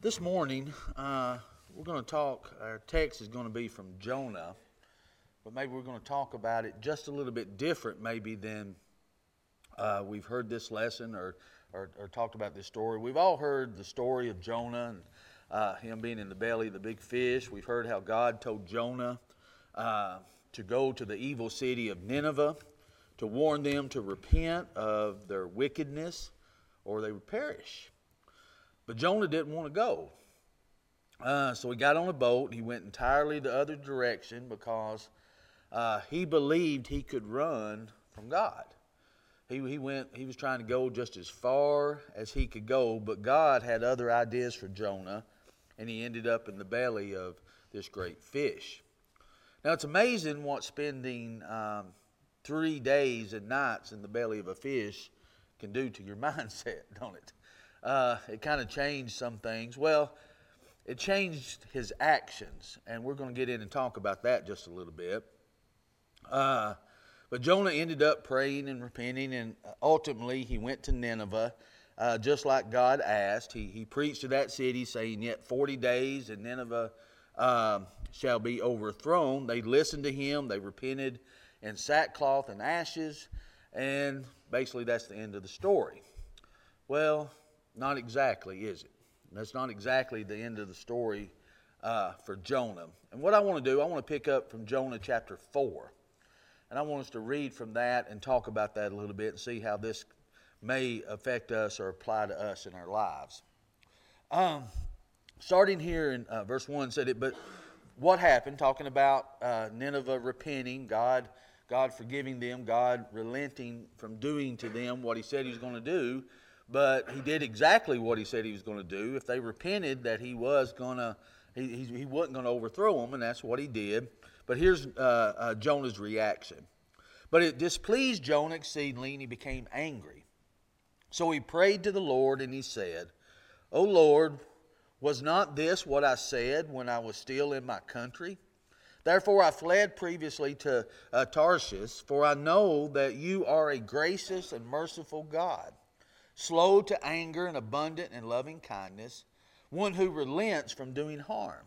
this morning, uh, we're going to talk, our text is going to be from Jonah, but maybe we're going to talk about it just a little bit different, maybe, than uh, we've heard this lesson or, or, or, talked about this story. We've all heard the story of Jonah and uh, him being in the belly of the big fish. We've heard how God told Jonah uh, to go to the evil city of Nineveh to warn them to repent of their wickedness or they would perish. But Jonah didn't want to go. Uh, so he got on a boat. He went entirely the other direction because uh, he believed he could run from God. He, he went. He was trying to go just as far as he could go, but God had other ideas for Jonah, and he ended up in the belly of this great fish. Now it's amazing what spending um, three days and nights in the belly of a fish can do to your mindset, don't it? Uh, it kind of changed some things. Well, it changed his actions, and we're going to get in and talk about that just a little bit. Uh, but Jonah ended up praying and repenting, and ultimately he went to Nineveh, uh, just like God asked. He, he preached to that city, saying, Yet 40 days, and Nineveh uh, shall be overthrown. They listened to him, they repented in sackcloth and ashes, and basically that's the end of the story. Well, not exactly, is it? That's not exactly the end of the story uh, for Jonah. And what I want to do, I want to pick up from Jonah chapter 4. And I want us to read from that and talk about that a little bit and see how this may affect us or apply to us in our lives. Um, starting here in uh, verse 1 said it, but what happened, talking about uh, Nineveh repenting, God, God forgiving them, God relenting from doing to them what he said he was going to do but he did exactly what he said he was going to do. If they repented, that he was going to, he, he, wasn't going to overthrow them, and that's what he did. But here's uh, uh, Jonah's reaction. But it displeased Jonah exceedingly, and he became angry. So he prayed to the Lord, and he said, O Lord, was not this what I said when I was still in my country? Therefore I fled previously to uh, Tarshish, for I know that you are a gracious and merciful God slow to anger and abundant in loving kindness, one who relents from doing harm.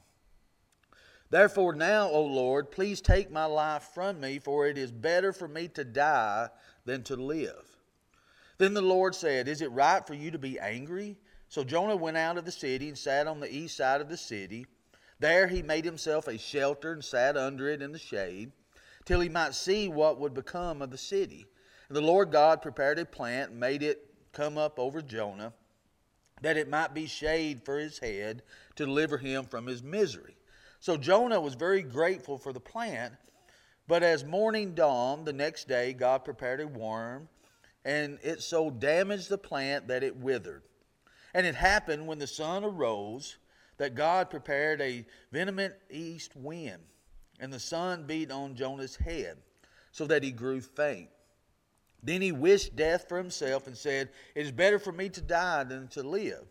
Therefore, now, O Lord, please take my life from me, for it is better for me to die than to live. Then the Lord said, Is it right for you to be angry? So Jonah went out of the city and sat on the east side of the city. There he made himself a shelter and sat under it in the shade, till he might see what would become of the city. And the Lord God prepared a plant and made it come up over Jonah, that it might be shade for his head to deliver him from his misery. So Jonah was very grateful for the plant. But as morning dawned the next day, God prepared a worm, and it so damaged the plant that it withered. And it happened when the sun arose that God prepared a venomous east wind, and the sun beat on Jonah's head, so that he grew faint. Then he wished death for himself and said, It is better for me to die than to live.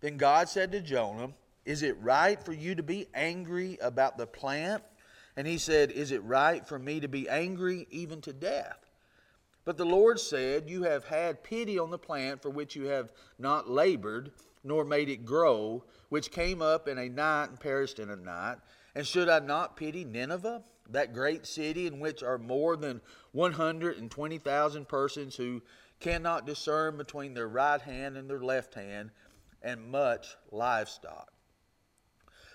Then God said to Jonah, Is it right for you to be angry about the plant? And he said, Is it right for me to be angry even to death? But the Lord said, You have had pity on the plant for which you have not labored, nor made it grow, which came up in a night and perished in a night. And should I not pity Nineveh? That great city in which are more than 120,000 persons who cannot discern between their right hand and their left hand, and much livestock.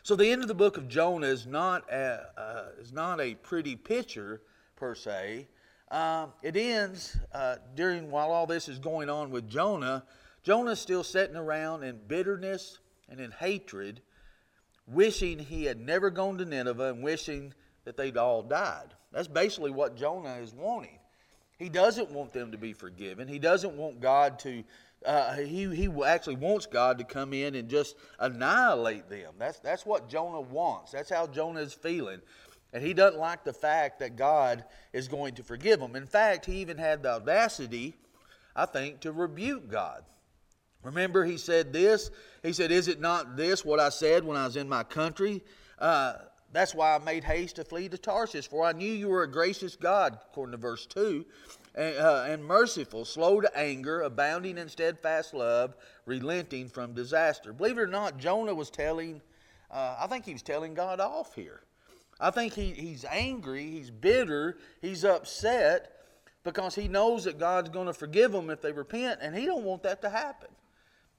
So the end of the book of Jonah is not a, uh, is not a pretty picture per se. Um, it ends uh, during while all this is going on with Jonah. Jonah's still sitting around in bitterness and in hatred, wishing he had never gone to Nineveh and wishing that they'd all died. That's basically what Jonah is wanting. He doesn't want them to be forgiven. He doesn't want God to, uh, he, he actually wants God to come in and just annihilate them. That's, that's what Jonah wants. That's how Jonah is feeling. And he doesn't like the fact that God is going to forgive him. In fact, he even had the audacity, I think, to rebuke God. Remember, he said this? He said, Is it not this what I said when I was in my country? Uh, that's why I made haste to flee to Tarshish, for I knew you were a gracious God, according to verse 2, and, uh, and merciful, slow to anger, abounding in steadfast love, relenting from disaster. Believe it or not, Jonah was telling, uh, I think he was telling God off here. I think he, he's angry, he's bitter, he's upset because he knows that God's going to forgive them if they repent, and he don't want that to happen.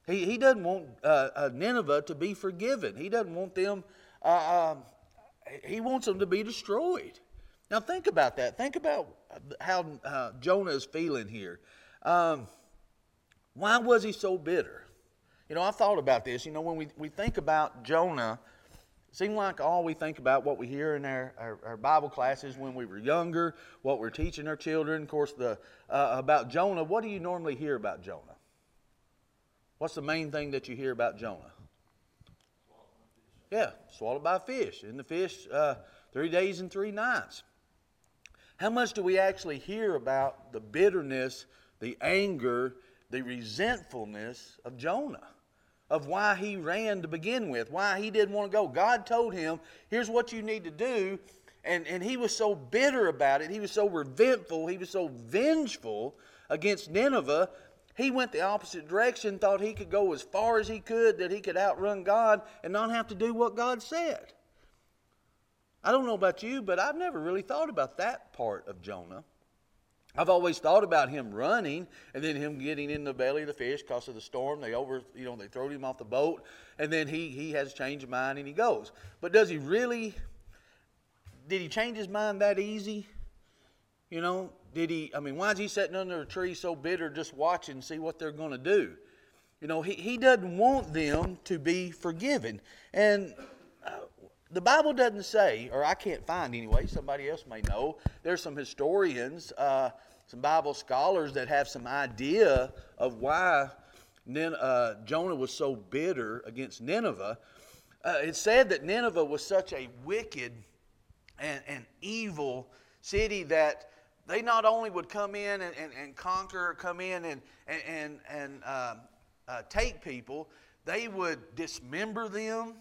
He, he doesn't want uh, uh, Nineveh to be forgiven. He doesn't want them, uh, um, he wants them to be destroyed. Now think about that. Think about how uh, Jonah is feeling here. Um, why was he so bitter? You know, I thought about this. You know, when we, we think about Jonah, it seems like all we think about what we hear in our, our, our, Bible classes when we were younger, what we're teaching our children. Of course, the, uh, about Jonah, what do you normally hear about Jonah? What's the main thing that you hear about Jonah? Yeah, swallowed by a fish. In the fish, uh, three days and three nights. How much do we actually hear about the bitterness, the anger, the resentfulness of Jonah? Of why he ran to begin with, why he didn't want to go. God told him, here's what you need to do. And, and he was so bitter about it. He was so revengeful. He was so vengeful against Nineveh. He went the opposite direction, thought he could go as far as he could, that he could outrun God and not have to do what God said. I don't know about you, but I've never really thought about that part of Jonah. I've always thought about him running and then him getting in the belly of the fish because of the storm. They over, you know, they throw him off the boat, and then he he has changed of mind and he goes. But does he really? Did he change his mind that easy? You know, did he? I mean, why is he sitting under a tree so bitter, just watching, see what they're going to do? You know, he he doesn't want them to be forgiven, and the Bible doesn't say, or I can't find anyway, somebody else may know. There's some historians, uh, some Bible scholars that have some idea of why uh, Jonah was so bitter against Nineveh. Uh, it's said that Nineveh was such a wicked and, and evil city that they not only would come in and, and, and conquer, come in and, and, and uh, uh, take people, they would dismember them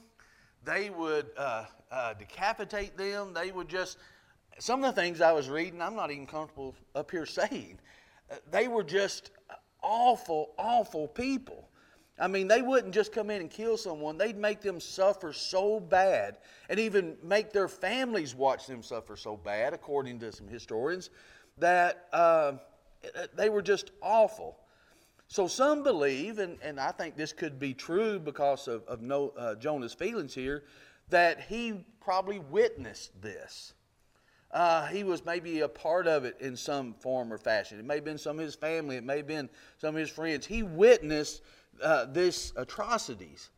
they would uh, uh, decapitate them. They would just, some of the things I was reading, I'm not even comfortable up here saying. Uh, they were just awful, awful people. I mean, they wouldn't just come in and kill someone, they'd make them suffer so bad and even make their families watch them suffer so bad, according to some historians, that uh, they were just awful. So some believe, and, and I think this could be true because of, of no, uh, Jonah's feelings here, that he probably witnessed this. Uh, he was maybe a part of it in some form or fashion. It may have been some of his family, it may have been some of his friends. He witnessed uh, this atrocities,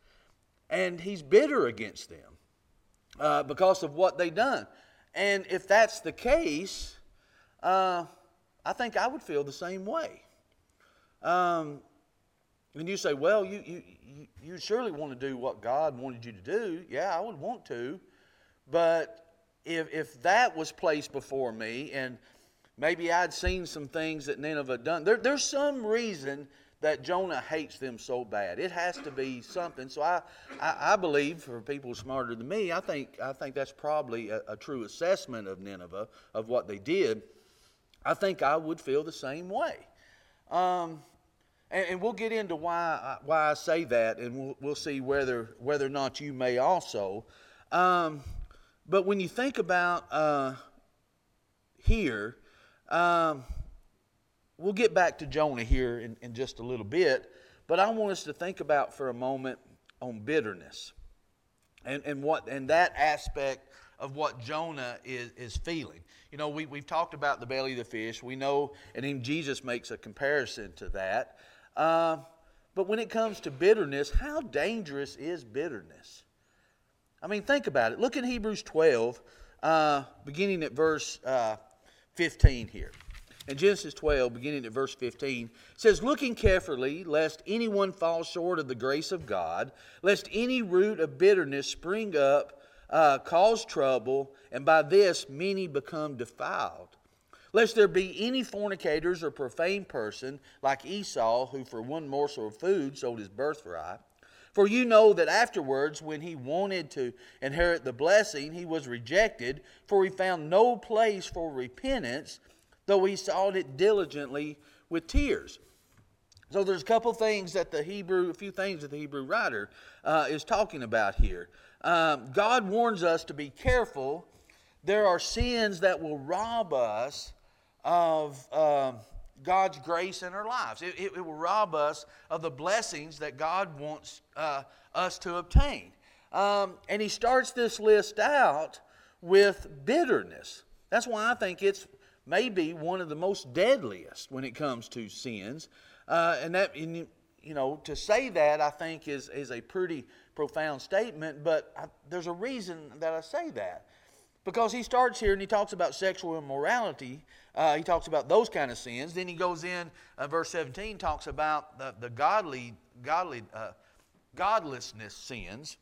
and he's bitter against them uh, because of what they done. And if that's the case, uh, I think I would feel the same way. Um, and you say, well, you, you, you surely want to do what God wanted you to do. Yeah, I would want to. But if, if that was placed before me and maybe I'd seen some things that Nineveh done, there, there's some reason that Jonah hates them so bad. It has to be something. So I, I, I believe for people smarter than me, I think, I think that's probably a, a true assessment of Nineveh, of what they did. I think I would feel the same way. Um, and, and, we'll get into why, why I say that, and we'll, we'll see whether, whether or not you may also. Um, but when you think about uh, here, um, we'll get back to Jonah here in, in just a little bit, but I want us to think about for a moment on bitterness and, and, what, and that aspect of what Jonah is, is feeling. You know, we, we've talked about the belly of the fish. We know, and even Jesus makes a comparison to that. Uh, but when it comes to bitterness, how dangerous is bitterness? I mean, think about it. Look at Hebrews 12, uh, beginning at verse uh, 15 here. In Genesis 12, beginning at verse 15, says, Looking carefully, lest anyone fall short of the grace of God, lest any root of bitterness spring up, uh, cause trouble, and by this many become defiled lest there be any fornicators or profane person like Esau, who for one morsel of food sold his birthright. For you know that afterwards, when he wanted to inherit the blessing, he was rejected, for he found no place for repentance, though he sought it diligently with tears. So there's a couple things that the Hebrew, a few things that the Hebrew writer uh, is talking about here. Um, God warns us to be careful. There are sins that will rob us of um, God's grace in our lives. It, it, it, will rob us of the blessings that God wants uh, us to obtain. Um, and he starts this list out with bitterness. That's why I think it's maybe one of the most deadliest when it comes to sins. Uh, and that, and, you know, to say that I think is, is a pretty profound statement, but I, there's a reason that I say that. Because he starts here and he talks about sexual immorality. Uh, he talks about those kind of sins. Then he goes in, uh, verse 17, talks about the, the godly, godly, uh, godlessness sins.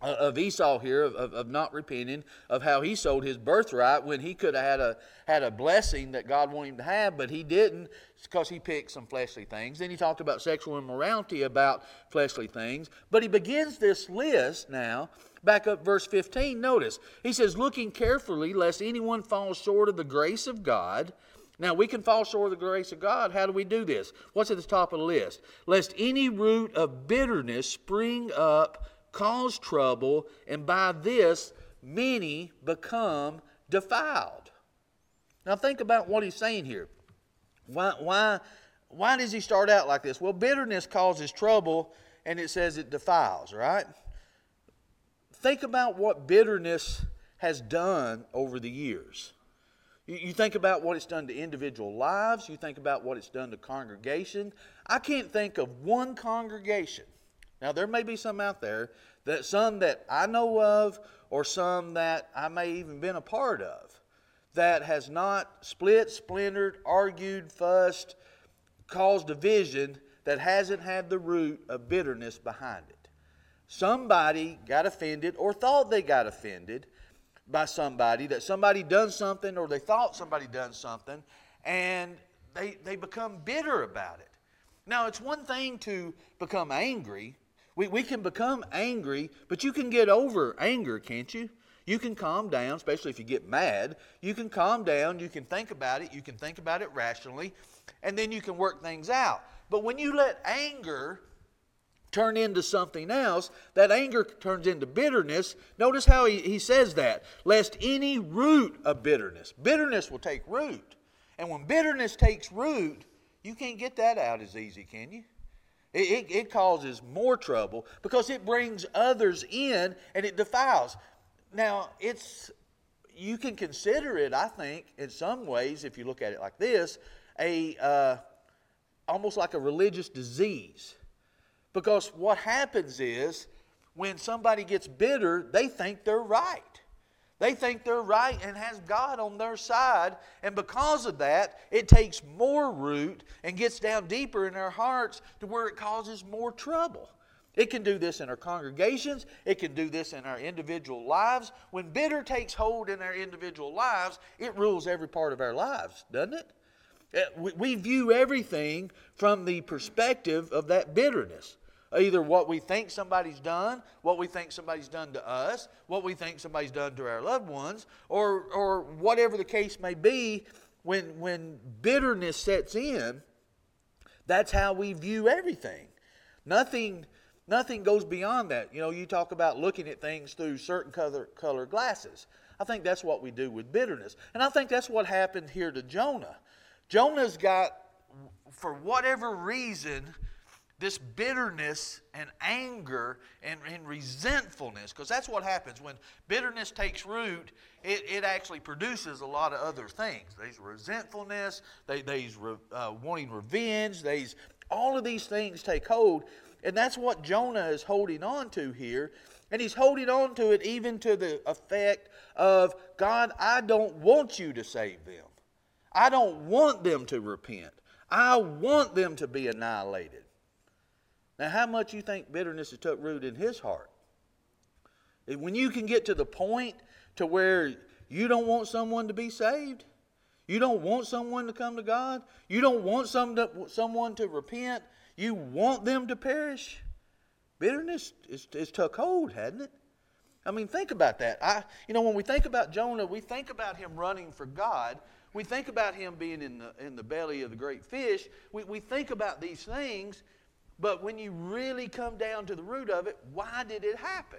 Uh, of Esau here, of, of, of, not repenting, of how he sold his birthright when he could have had a, had a blessing that God wanted him to have, but he didn't because he picked some fleshly things. Then he talked about sexual immorality, about fleshly things. But he begins this list now, back up verse 15. Notice, he says, looking carefully lest anyone fall short of the grace of God. Now, we can fall short of the grace of God. How do we do this? What's at the top of the list? Lest any root of bitterness spring up cause trouble, and by this many become defiled. Now think about what he's saying here. Why, why, why does he start out like this? Well, bitterness causes trouble, and it says it defiles, right? Think about what bitterness has done over the years. You, think about what it's done to individual lives, you think about what it's done to congregation. I can't think of one congregation now, there may be some out there that some that I know of, or some that I may even been a part of, that has not split, splintered, argued, fussed, caused division that hasn't had the root of bitterness behind it. Somebody got offended or thought they got offended by somebody, that somebody done something or they thought somebody done something, and they, they become bitter about it. Now, it's one thing to become angry we, we can become angry, but you can get over anger, can't you? You can calm down, especially if you get mad. You can calm down, you can think about it, you can think about it rationally, and then you can work things out. But when you let anger turn into something else, that anger turns into bitterness. Notice how he, he says that. Lest any root of bitterness. Bitterness will take root. And when bitterness takes root, you can't get that out as easy, can you? It, it, it, causes more trouble because it brings others in and it defiles. Now, it's you can consider it, I think, in some ways, if you look at it like this, a uh, almost like a religious disease. Because what happens is when somebody gets bitter, they think they're right. They think they're right and has God on their side. And because of that, it takes more root and gets down deeper in their hearts to where it causes more trouble. It can do this in our congregations. It can do this in our individual lives. When bitter takes hold in our individual lives, it rules every part of our lives, doesn't it? Uh, we view everything from the perspective of that bitterness. Either what we think somebody's done, what we think somebody's done to us, what we think somebody's done to our loved ones, or, or whatever the case may be, when, when bitterness sets in, that's how we view everything. Nothing, nothing goes beyond that. You know, you talk about looking at things through certain color, color glasses. I think that's what we do with bitterness. And I think that's what happened here to Jonah. Jonah's got, for whatever reason, this bitterness and anger and, and resentfulness, because that's what happens when bitterness takes root, it, it actually produces a lot of other things. There's resentfulness, they, re, uh, wanting revenge, there's all of these things take hold, and that's what Jonah is holding on to here. And he's holding on to it even to the effect of, God, I don't want you to save them. I don't want them to repent. I want them to be annihilated. Now, how much you think bitterness has took root in his heart? When you can get to the point to where you don't want someone to be saved, you don't want someone to come to God, you don't want some to, someone to repent, you want them to perish, bitterness is, is took hold, hadn't it? I mean, think about that. I, you know, when we think about Jonah, we think about him running for God. We think about him being in the, in the belly of the great fish. We, we think about these things, but when you really come down to the root of it, why did it happen?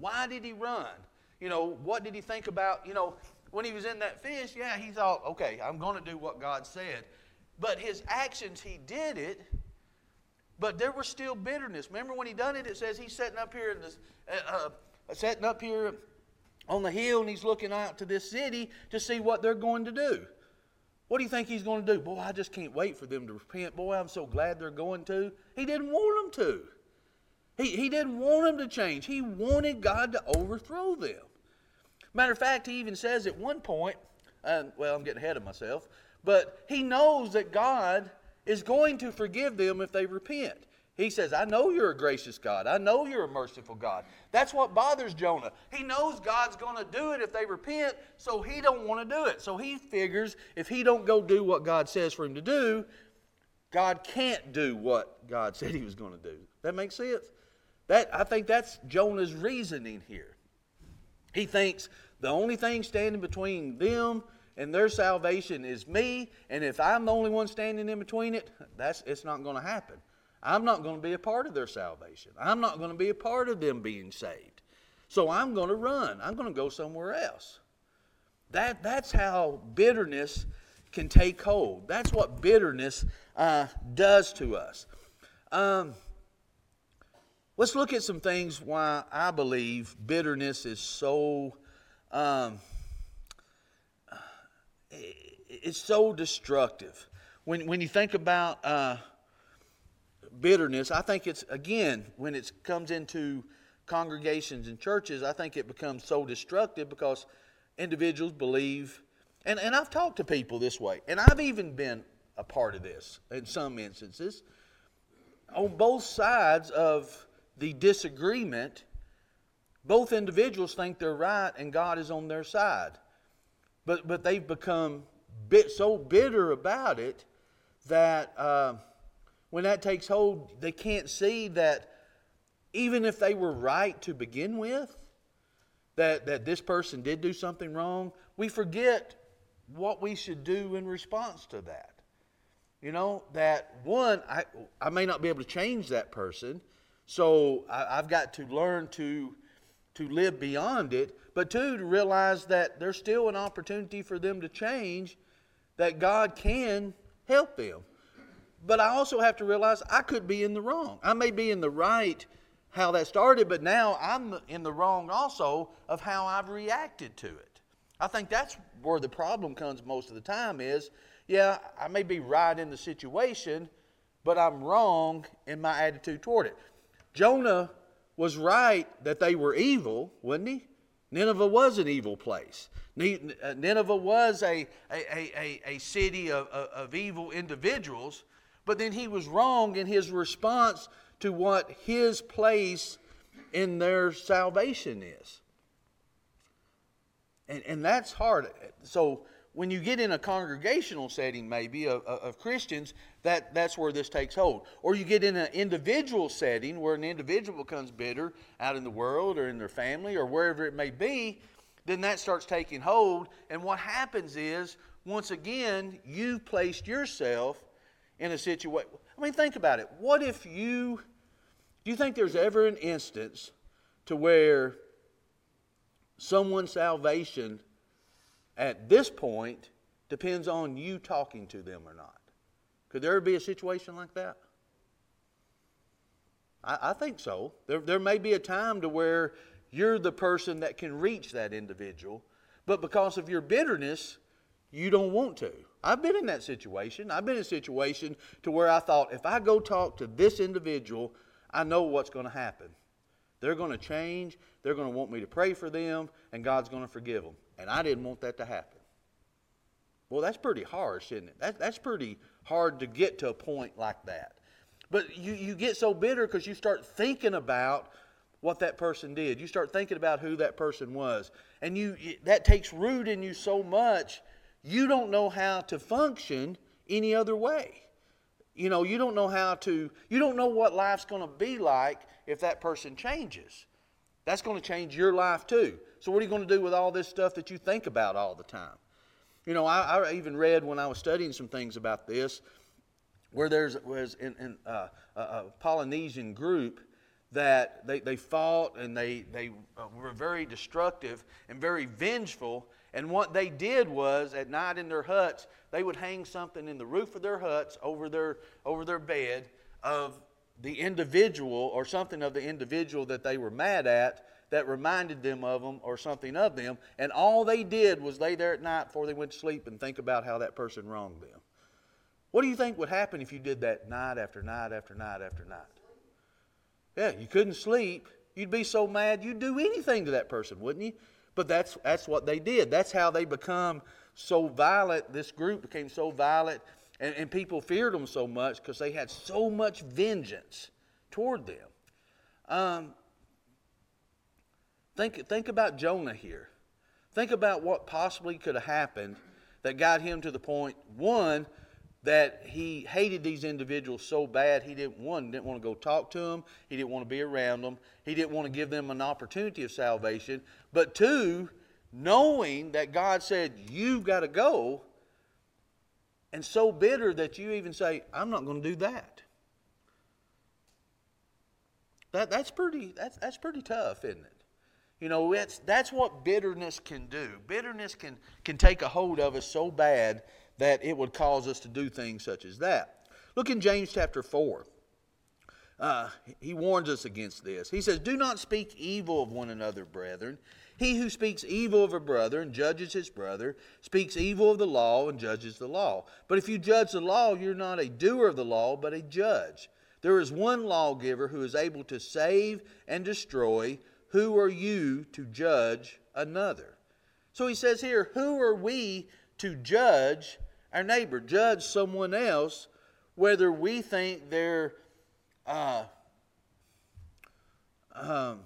Why did he run? You know, what did he think about? You know, when he was in that fish, yeah, he thought, okay, I'm going to do what God said. But his actions, he did it, but there was still bitterness. Remember when he done it, it says he's sitting up here in this, uh, uh, sitting up here on the hill and he's looking out to this city to see what they're going to do. What do you think he's going to do? Boy, I just can't wait for them to repent. Boy, I'm so glad they're going to. He didn't want them to. He, he didn't want them to change. He wanted God to overthrow them. Matter of fact, he even says at one point, uh, well, I'm getting ahead of myself, but he knows that God is going to forgive them if they repent. He says, I know you're a gracious God. I know you're a merciful God. That's what bothers Jonah. He knows God's going to do it if they repent, so he don't want to do it. So he figures if he don't go do what God says for him to do, God can't do what God said he was going to do. That makes sense? That I think that's Jonah's reasoning here. He thinks the only thing standing between them and their salvation is me, and if I'm the only one standing in between it, that's it's not going to happen. I'm not going to be a part of their salvation. I'm not going to be a part of them being saved. So I'm going to run. I'm going to go somewhere else. That, that's how bitterness can take hold. That's what bitterness uh, does to us. Um, let's look at some things why I believe bitterness is so. Um, it's so destructive. When, when you think about uh, bitterness, I think it's, again, when it comes into congregations and churches, I think it becomes so destructive because individuals believe, and, and I've talked to people this way, and I've even been a part of this in some instances. On both sides of the disagreement, both individuals think they're right and God is on their side. But, but they've become bit, so bitter about it that. Uh, when that takes hold, they can't see that even if they were right to begin with, that, that this person did do something wrong, we forget what we should do in response to that. You know, that one, I, I may not be able to change that person, so I, I've got to learn to, to live beyond it, but two, to realize that there's still an opportunity for them to change, that God can help them. But I also have to realize I could be in the wrong. I may be in the right how that started, but now I'm in the wrong also of how I've reacted to it. I think that's where the problem comes most of the time is, yeah, I may be right in the situation, but I'm wrong in my attitude toward it. Jonah was right that they were evil, wasn't he? Nineveh was an evil place. Uh, Nineveh was a, a, a, a, city of, of, of evil individuals, but then he was wrong in his response to what his place in their salvation is. And, and that's hard. So when you get in a congregational setting, maybe of, of, Christians, that, that's where this takes hold. Or you get in an individual setting where an individual becomes bitter out in the world or in their family or wherever it may be, then that starts taking hold. And what happens is, once again, you've placed yourself in a situation. I mean, think about it. What if you, do you think there's ever an instance to where someone's salvation at this point depends on you talking to them or not? Could there be a situation like that? I, I think so. There, there may be a time to where you're the person that can reach that individual, but because of your bitterness, you don't want to. I've been in that situation. I've been in a situation to where I thought if I go talk to this individual, I know what's going to happen. They're going to change. They're going to want me to pray for them, and God's going to forgive them. And I didn't want that to happen. Well, that's pretty harsh, isn't it? That, that's pretty hard to get to a point like that. But you, you get so bitter because you start thinking about what that person did. You start thinking about who that person was. And you that takes root in you so much you don't know how to function any other way. You know, you don't know how to, you don't know what life's going to be like if that person changes. That's going to change your life too. So, what are you going to do with all this stuff that you think about all the time? You know, I, I even read when I was studying some things about this, where there's was in, in uh, a, a Polynesian group that they, they fought and they, they uh, were very destructive and very vengeful. And what they did was at night in their huts, they would hang something in the roof of their huts over their, over their bed of the individual or something of the individual that they were mad at that reminded them of them or something of them. And all they did was lay there at night before they went to sleep and think about how that person wronged them. What do you think would happen if you did that night after night after night after night? Yeah, you couldn't sleep. You'd be so mad you'd do anything to that person, wouldn't you? But that's that's what they did. That's how they become so violent. This group became so violent, and, and people feared them so much because they had so much vengeance toward them. Um, think think about Jonah here. Think about what possibly could have happened that got him to the point one that he hated these individuals so bad he didn't one didn't want to go talk to them he didn't want to be around them he didn't want to give them an opportunity of salvation. But two knowing that god said you've got to go and so bitter that you even say i'm not going to do that. That, that's pretty that's, that's pretty tough isn't it you know that's, that's what bitterness can do bitterness can, can take a hold of us so bad that it would cause us to do things such as that. Look in James chapter 4. Uh, he warns us against this. He says, Do not speak evil of one another, brethren. He who speaks evil of a brother and judges his brother speaks evil of the law and judges the law. But if you judge the law, you're not a doer of the law, but a judge. There is one lawgiver who is able to save and destroy. Who are you to judge another? So he says here, Who are we to judge our neighbor, judge someone else, whether we think they're uh, um,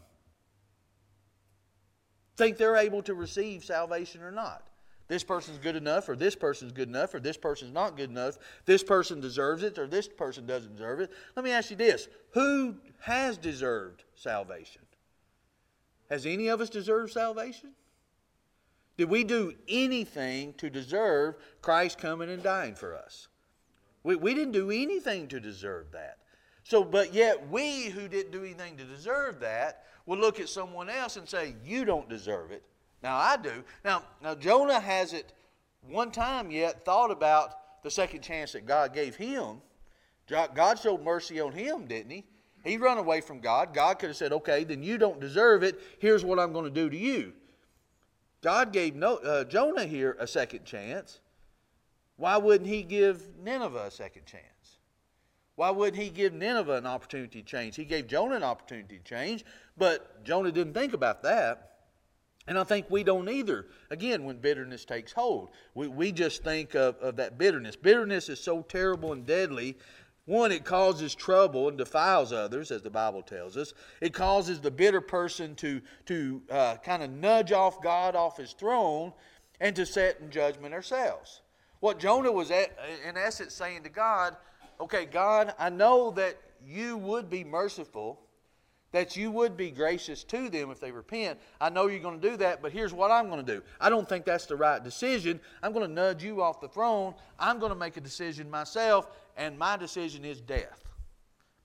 think they're able to receive salvation or not. This person's good enough, or this person's good enough, or this person's not good enough. This person deserves it, or this person doesn't deserve it. Let me ask you this who has deserved salvation? Has any of us deserved salvation? Did we do anything to deserve Christ coming and dying for us? We, we didn't do anything to deserve that. So, but yet we who didn't do anything to deserve that will look at someone else and say, You don't deserve it. Now I do. Now, now Jonah hasn't one time yet thought about the second chance that God gave him. God showed mercy on him, didn't he? He run away from God. God could have said, Okay, then you don't deserve it. Here's what I'm going to do to you. God gave no, uh, Jonah here a second chance. Why wouldn't he give Nineveh a second chance? Why wouldn't he give Nineveh an opportunity to change? He gave Jonah an opportunity to change, but Jonah didn't think about that. And I think we don't either. Again, when bitterness takes hold, we, we just think of, of that bitterness. Bitterness is so terrible and deadly one, it causes trouble and defiles others, as the Bible tells us. It causes the bitter person to, to uh, kind of nudge off God off his throne and to set in judgment ourselves. What Jonah was, at, in essence, saying to God, okay, God, I know that you would be merciful that you would be gracious to them if they repent. I know you're going to do that, but here's what I'm going to do. I don't think that's the right decision. I'm going to nudge you off the throne. I'm going to make a decision myself, and my decision is death.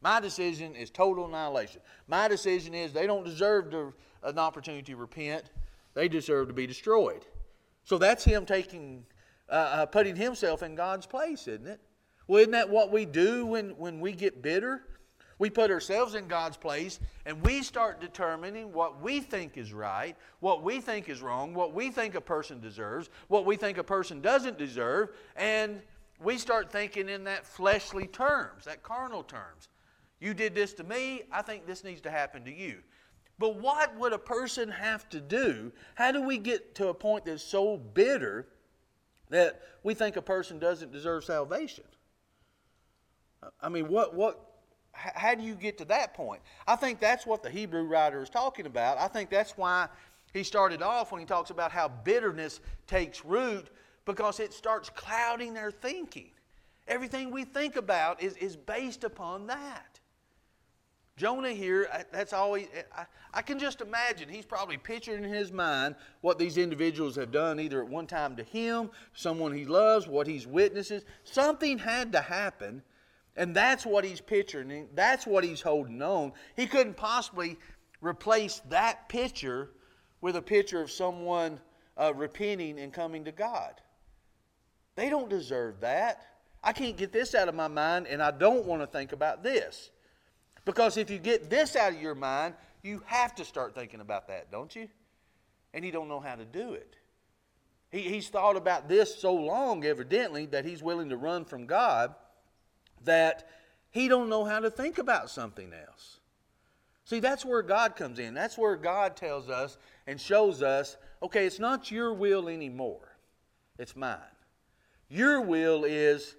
My decision is total annihilation. My decision is they don't deserve to, an opportunity to repent, they deserve to be destroyed. So that's him taking, uh, uh, putting himself in God's place, isn't it? Well, isn't that what we do when, when we get bitter? We put ourselves in God's place and we start determining what we think is right, what we think is wrong, what we think a person deserves, what we think a person doesn't deserve, and we start thinking in that fleshly terms, that carnal terms. You did this to me, I think this needs to happen to you. But what would a person have to do? How do we get to a point that's so bitter that we think a person doesn't deserve salvation? I mean, what, what, how do you get to that point? I think that's what the Hebrew writer is talking about. I think that's why he started off when he talks about how bitterness takes root because it starts clouding their thinking. Everything we think about is, is based upon that. Jonah here, that's always, I, I can just imagine he's probably picturing in his mind what these individuals have done either at one time to him, someone he loves, what he's witnesses. Something had to happen, and that's what he's picturing. That's what he's holding on. He couldn't possibly replace that picture with a picture of someone uh, repenting and coming to God. They don't deserve that. I can't get this out of my mind, and I don't want to think about this. Because if you get this out of your mind, you have to start thinking about that, don't you? And he don't know how to do it. He, he's thought about this so long, evidently, that he's willing to run from God that he don't know how to think about something else. See, that's where God comes in. That's where God tells us and shows us, okay, it's not your will anymore. It's mine. Your will is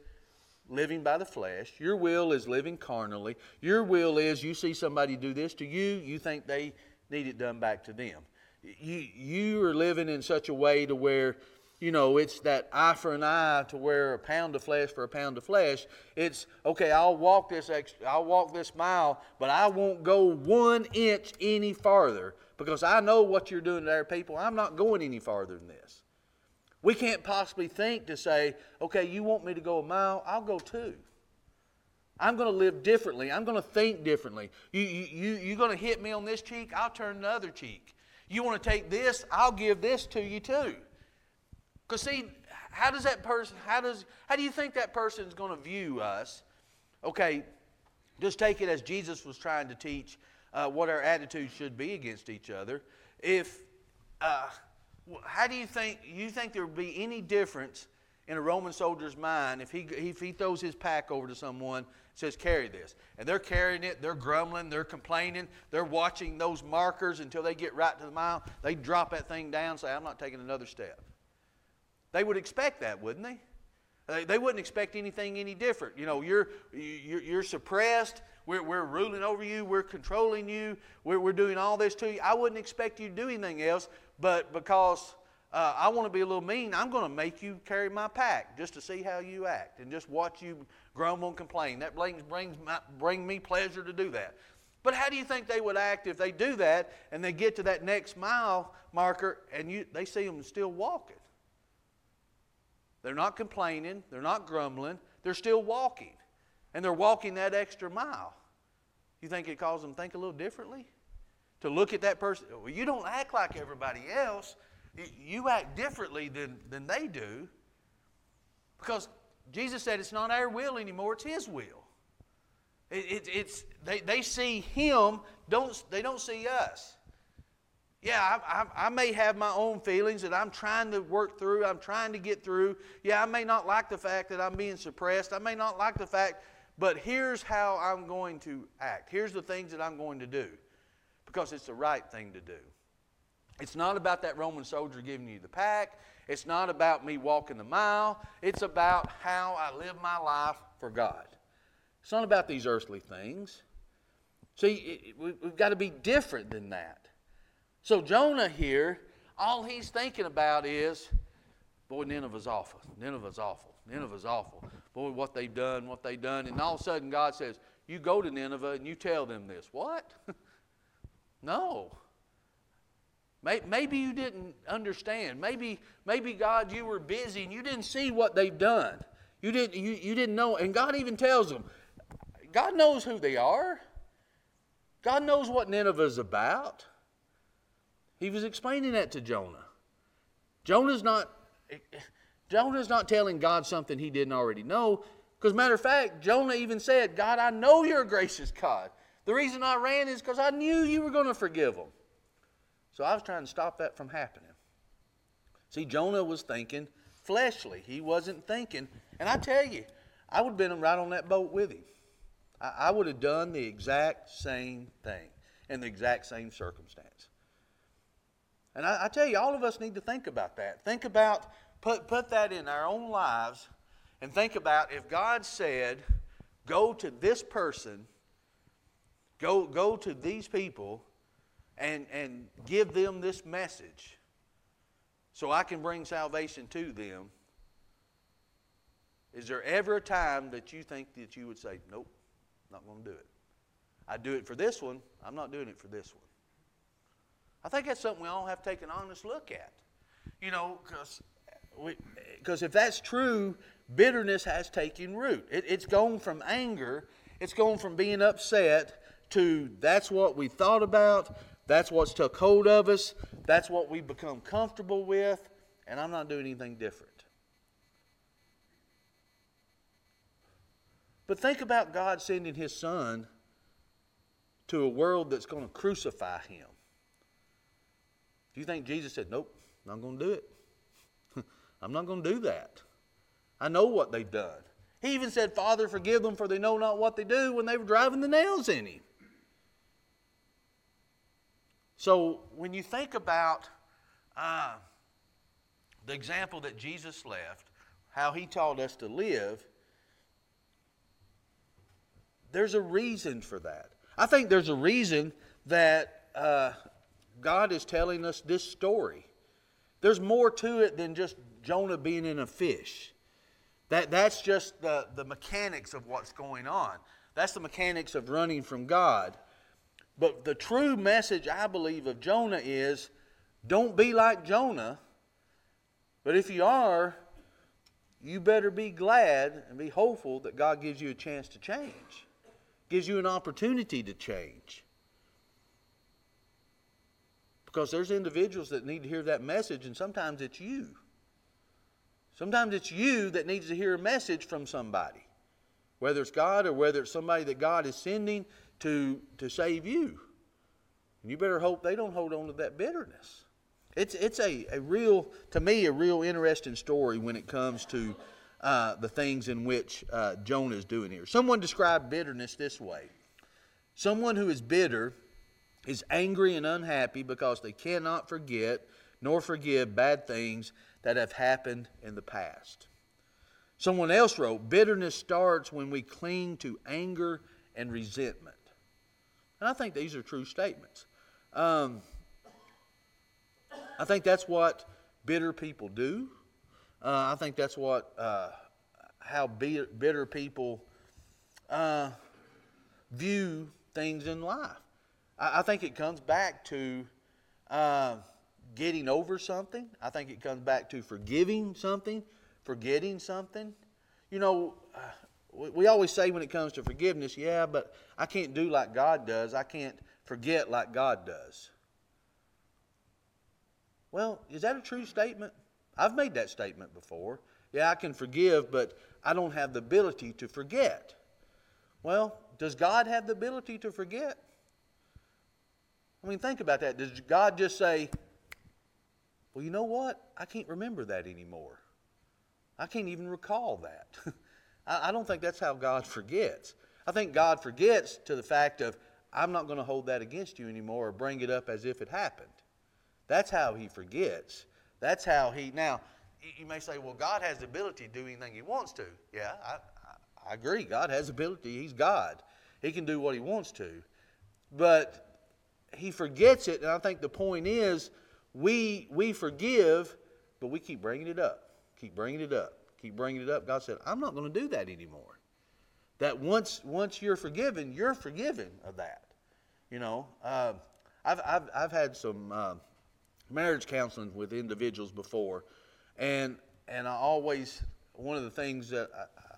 living by the flesh. Your will is living carnally. Your will is you see somebody do this to you, you think they need it done back to them. You, you are living in such a way to where, you know, it's that eye for an eye to where a pound of flesh for a pound of flesh. It's, okay, I'll walk this I'll walk this mile, but I won't go one inch any farther because I know what you're doing to other people. I'm not going any farther than this. We can't possibly think to say, okay, you want me to go a mile, I'll go two. I'm going to live differently. I'm going to think differently. You, you, you, you're going to hit me on this cheek, I'll turn the other cheek. You want to take this, I'll give this to you too. Because see, how does that person, how does, how do you think that person is going to view us? Okay, just take it as Jesus was trying to teach uh, what our attitude should be against each other. If uh, how do you think you think there would be any difference in a Roman soldier's mind if he if he throws his pack over to someone says carry this and they're carrying it they're grumbling they're complaining they're watching those markers until they get right to the mile they drop that thing down say i'm not taking another step they would expect that wouldn't they they, wouldn't expect anything any different you know you're you're, you're suppressed we're, we're ruling over you we're controlling you we're, we're doing all this to you i wouldn't expect you to do anything else but because uh, I want to be a little mean, I'm going to make you carry my pack just to see how you act and just watch you grumble and complain. That brings, brings my, bring me pleasure to do that. But how do you think they would act if they do that and they get to that next mile marker and you, they see them still walking? They're not complaining, they're not grumbling, they're still walking. And they're walking that extra mile. You think it causes them to think a little differently? to look at that person. Well, you don't act like everybody else. You act differently than, than they do. Because Jesus said it's not our will anymore, it's His will. It, it, it's, they, they see Him, don't, they don't see us. Yeah, I, I, I, may have my own feelings that I'm trying to work through, I'm trying to get through. Yeah, I may not like the fact that I'm being suppressed. I may not like the fact, but here's how I'm going to act. Here's the things that I'm going to do because it's the right thing to do. It's not about that Roman soldier giving you the pack. It's not about me walking the mile. It's about how I live my life for God. It's not about these earthly things. See, we've got to be different than that. So, Jonah here, all he's thinking about is, boy, Nineveh's awful. Nineveh's awful. Nineveh's awful. Boy, what they've done, what they've done. And all of a sudden, God says, You go to Nineveh and you tell them this. What? No. Maybe you didn't understand. Maybe, maybe God, you were busy and you didn't see what they've done. You didn't, you, you didn't know. And God even tells them, God knows who they are. God knows what Nineveh's about. He was explaining that to Jonah. Jonah's not, Jonah's not telling God something he didn't already know. Because, matter of fact, Jonah even said, God, I know you're a gracious God. The reason I ran is because I knew you were going to forgive them. So I was trying to stop that from happening. See, Jonah was thinking fleshly. He wasn't thinking. And I tell you, I would have been right on that boat with him. I, I would have done the exact same thing in the exact same circumstance. And I, I, tell you, all of us need to think about that. Think about, put, put that in our own lives, and think about if God said, go to this person Go, go to these people and, and give them this message so I can bring salvation to them. Is there ever a time that you think that you would say, nope, not going to do it? I do it for this one, I'm not doing it for this one. I think that's something we all have to take an honest look at. You know, because if that's true, bitterness has taken root. It, it's gone from anger, it's gone from being upset to that's what we thought about, that's what's took hold of us, that's what we've become comfortable with, and I'm not doing anything different. But think about God sending His Son to a world that's going to crucify Him. Do you think Jesus said, Nope, I'm not going to do it? I'm not going to do that. I know what they've done. He even said, Father, forgive them, for they know not what they do when they were driving the nails in Him. So when you think about uh, the example that Jesus left, how He taught us to live, there's a reason for that. I think there's a reason that uh, God is telling us this story. There's more to it than just Jonah being in a fish. That, that's just the, the mechanics of what's going on. That's the mechanics of running from God. But the true message, I believe, of Jonah is don't be like Jonah. But if you are, you better be glad and be hopeful that God gives you a chance to change gives you an opportunity to change. Because there's individuals that need to hear that message, and sometimes it's you. Sometimes it's you that needs to hear a message from somebody, whether it's God or whether it's somebody that God is sending to, to save you. And you better hope they don't hold on to that bitterness. It's, it's a, a real, to me, a real interesting story when it comes to uh, the things in which uh, Jonah is doing here. Someone described bitterness this way Someone who is bitter is angry and unhappy because they cannot forget nor forgive bad things that have happened in the past. Someone else wrote, Bitterness starts when we cling to anger and resentment. And I think these are true statements. Um, I think that's what bitter people do. Uh, I think that's what uh, how bitter people uh, view things in life. I, think it comes back to uh, getting over something. I think it comes back to forgiving something, forgetting something. You know, uh, we always say when it comes to forgiveness, yeah, but I can't do like God does. I can't forget like God does. Well, is that a true statement? I've made that statement before. Yeah, I can forgive, but I don't have the ability to forget. Well, does God have the ability to forget? I mean, think about that. Does God just say, well, you know what? I can't remember that anymore. I can't even recall that. I don't think that's how God forgets. I think God forgets to the fact of, I'm not going to hold that against you anymore or bring it up as if it happened. That's how he forgets. That's how he. Now, you may say, well, God has the ability to do anything he wants to. Yeah, I, I, agree. God has ability. He's God. He can do what he wants to. But he forgets it, and I think the point is we, we forgive, but we keep bringing it up. Keep bringing it up. Keep bringing it up. God said, I'm not going to do that anymore. That once, once you're forgiven, you're forgiven of that. You know, uh, I've, I've, I've had some. Uh, marriage counseling with individuals before, and and I always one of the things that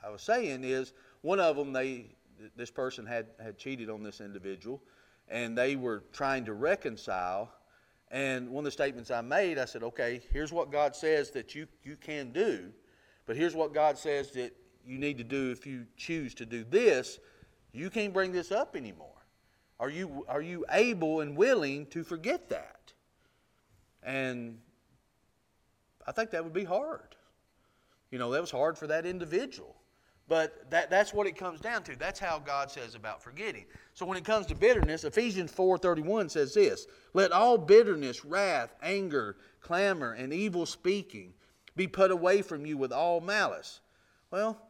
I, I was saying is one of them they this person had had cheated on this individual, and they were trying to reconcile. And one of the statements I made, I said, okay, here's what God says that you, you can do, but here's what God says that you need to do if you choose to do this. You can't bring this up anymore. Are you, are you able and willing to forget that? And I think that would be hard. You know, that was hard for that individual. But that, that's what it comes down to. That's how God says about forgetting. So when it comes to bitterness, Ephesians 4.31 says this, Let all bitterness, wrath, anger, clamor, and evil speaking be put away from you with all malice. Well,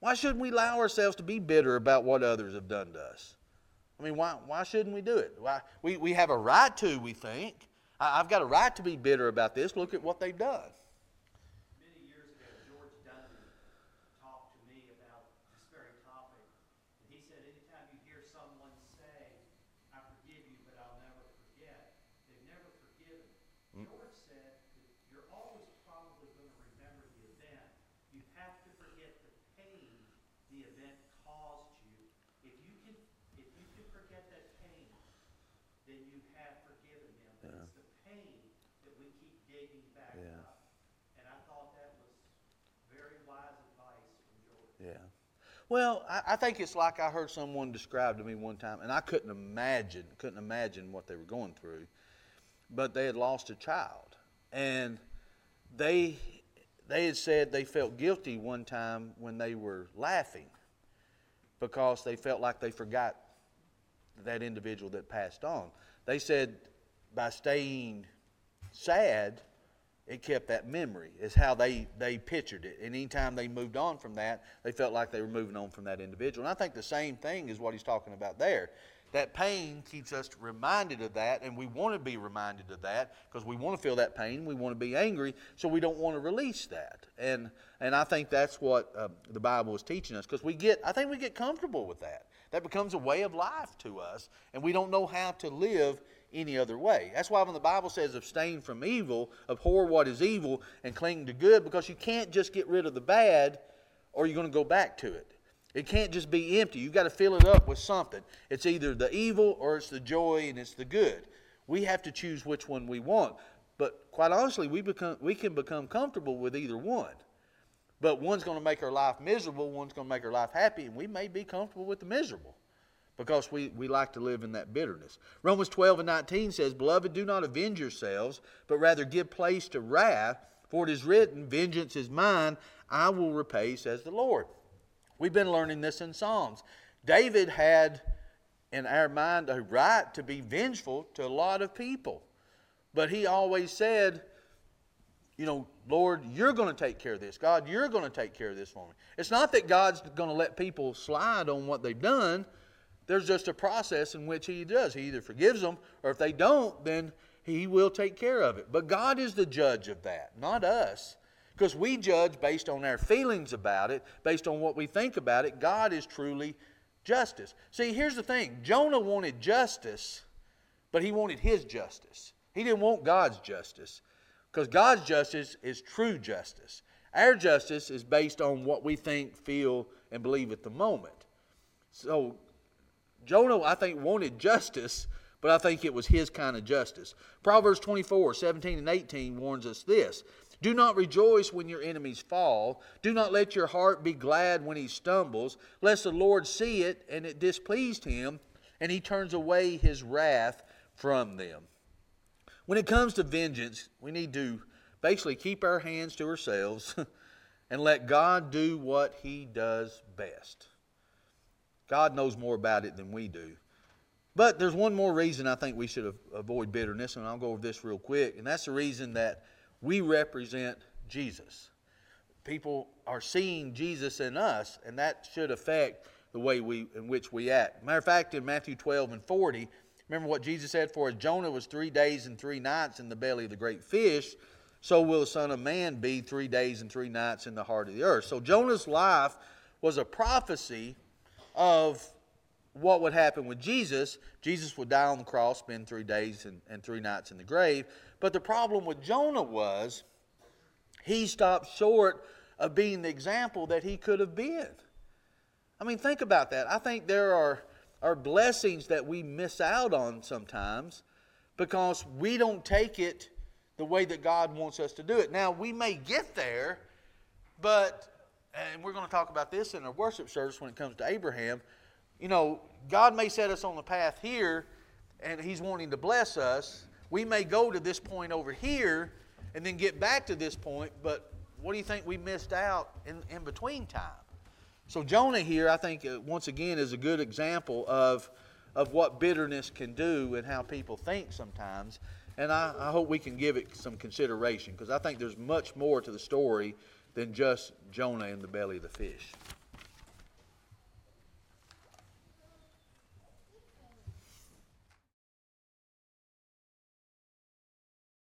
why shouldn't we allow ourselves to be bitter about what others have done to us? I mean, why, why shouldn't we do it? Why, we, we have a right to, we think. I, have got a right to be bitter about this. Look at what they've done. Many years ago, George Duncan talked to me about this very topic. And he said, anytime you hear someone say George said that you're always probably gonna remember the event. You have to forget the pain the event caused you. If you can, if you can forget that pain, then you have forgiven them. But it's the pain that we keep digging back Yeah. up. And I thought that was very wise advice from George. Yeah. Well, I, I think it's like I heard someone describe to me one time, and I couldn't imagine, couldn't imagine what they were going through. But they had lost a child, and they they had said they felt guilty one time when they were laughing because they felt like they forgot that individual that passed on. They said by staying sad, it kept that memory is how they they pictured it. And anytime they moved on from that they felt like they were moving on from that individual. And i think the same thing is what he's talking about there. That pain keeps us reminded of that and we want to be reminded of that because we want to feel that pain we want to be angry so we don't want to release that. And and i think that's what uh, the bible is teaching us because we get i think we get comfortable with that. That becomes a way of life to us and we don't know how to live any other way. That's why when the Bible says abstain from evil, abhor what is evil, and cling to good, because you can't just get rid of the bad or you're going to go back to it. It can't just be empty. You've got to fill it up with something. It's either the evil or it's the joy and it's the good. We have to choose which one we want. But quite honestly, we, become, we can become comfortable with either one. But one's going to make our life miserable, one's going to make our life happy, and we may be comfortable with the miserable because we, we like to live in that bitterness. Romans 12 and 19 says, Beloved, do not avenge yourselves, but rather give place to wrath, for it is written, Vengeance is mine, I will repay, says the Lord. We've been learning this in Psalms. David had in our mind a right to be vengeful to a lot of people, but he always said, you know, Lord, you're going to take care of this. God, you're going to take care of this for me. It's not that God's going to let people slide on what they've done. There's just a process in which He does. He either forgives them, or if they don't, then He will take care of it. But God is the judge of that, not us. Because we judge based on our feelings about it, based on what we think about it. God is truly justice. See, here's the thing Jonah wanted justice, but he wanted his justice. He didn't want God's justice. Because God's justice is true justice. Our justice is based on what we think, feel, and believe at the moment. So Jonah, I think, wanted justice, but I think it was his kind of justice. Proverbs 24, 17 and 18 warns us this Do not rejoice when your enemies fall. Do not let your heart be glad when he stumbles, lest the Lord see it and it displeased him, and he turns away his wrath from them. When it comes to vengeance, we need to basically keep our hands to ourselves and let God do what he does best. God knows more about it than we do. But there's one more reason I think we should avoid bitterness, and I'll go over this real quick, and that's the reason that we represent Jesus. People are seeing Jesus in us, and that should affect the way we in which we act. Matter of fact, in Matthew 12 and 40, remember what Jesus said, For as Jonah was three days and three nights in the belly of the great fish, so will the Son of Man be three days and three nights in the heart of the earth. So Jonah's life was a prophecy of what would happen with Jesus. Jesus would die on the cross, spend three days and, and three nights in the grave. But the problem with Jonah was he stopped short of being the example that he could have been. I mean, think about that. I think there are, are blessings that we miss out on sometimes because we don't take it the way that God wants us to do it. Now, we may get there, but, and we're going to talk about this in our worship service when it comes to Abraham. You know, God may set us on the path here, and He's wanting to bless us. We may go to this point over here and then get back to this point, but what do you think we missed out in, in between time? So, Jonah here, I think, uh, once again, is a good example of, of what bitterness can do and how people think sometimes. And I, I hope we can give it some consideration because I think there's much more to the story than just Jonah in the belly of the fish.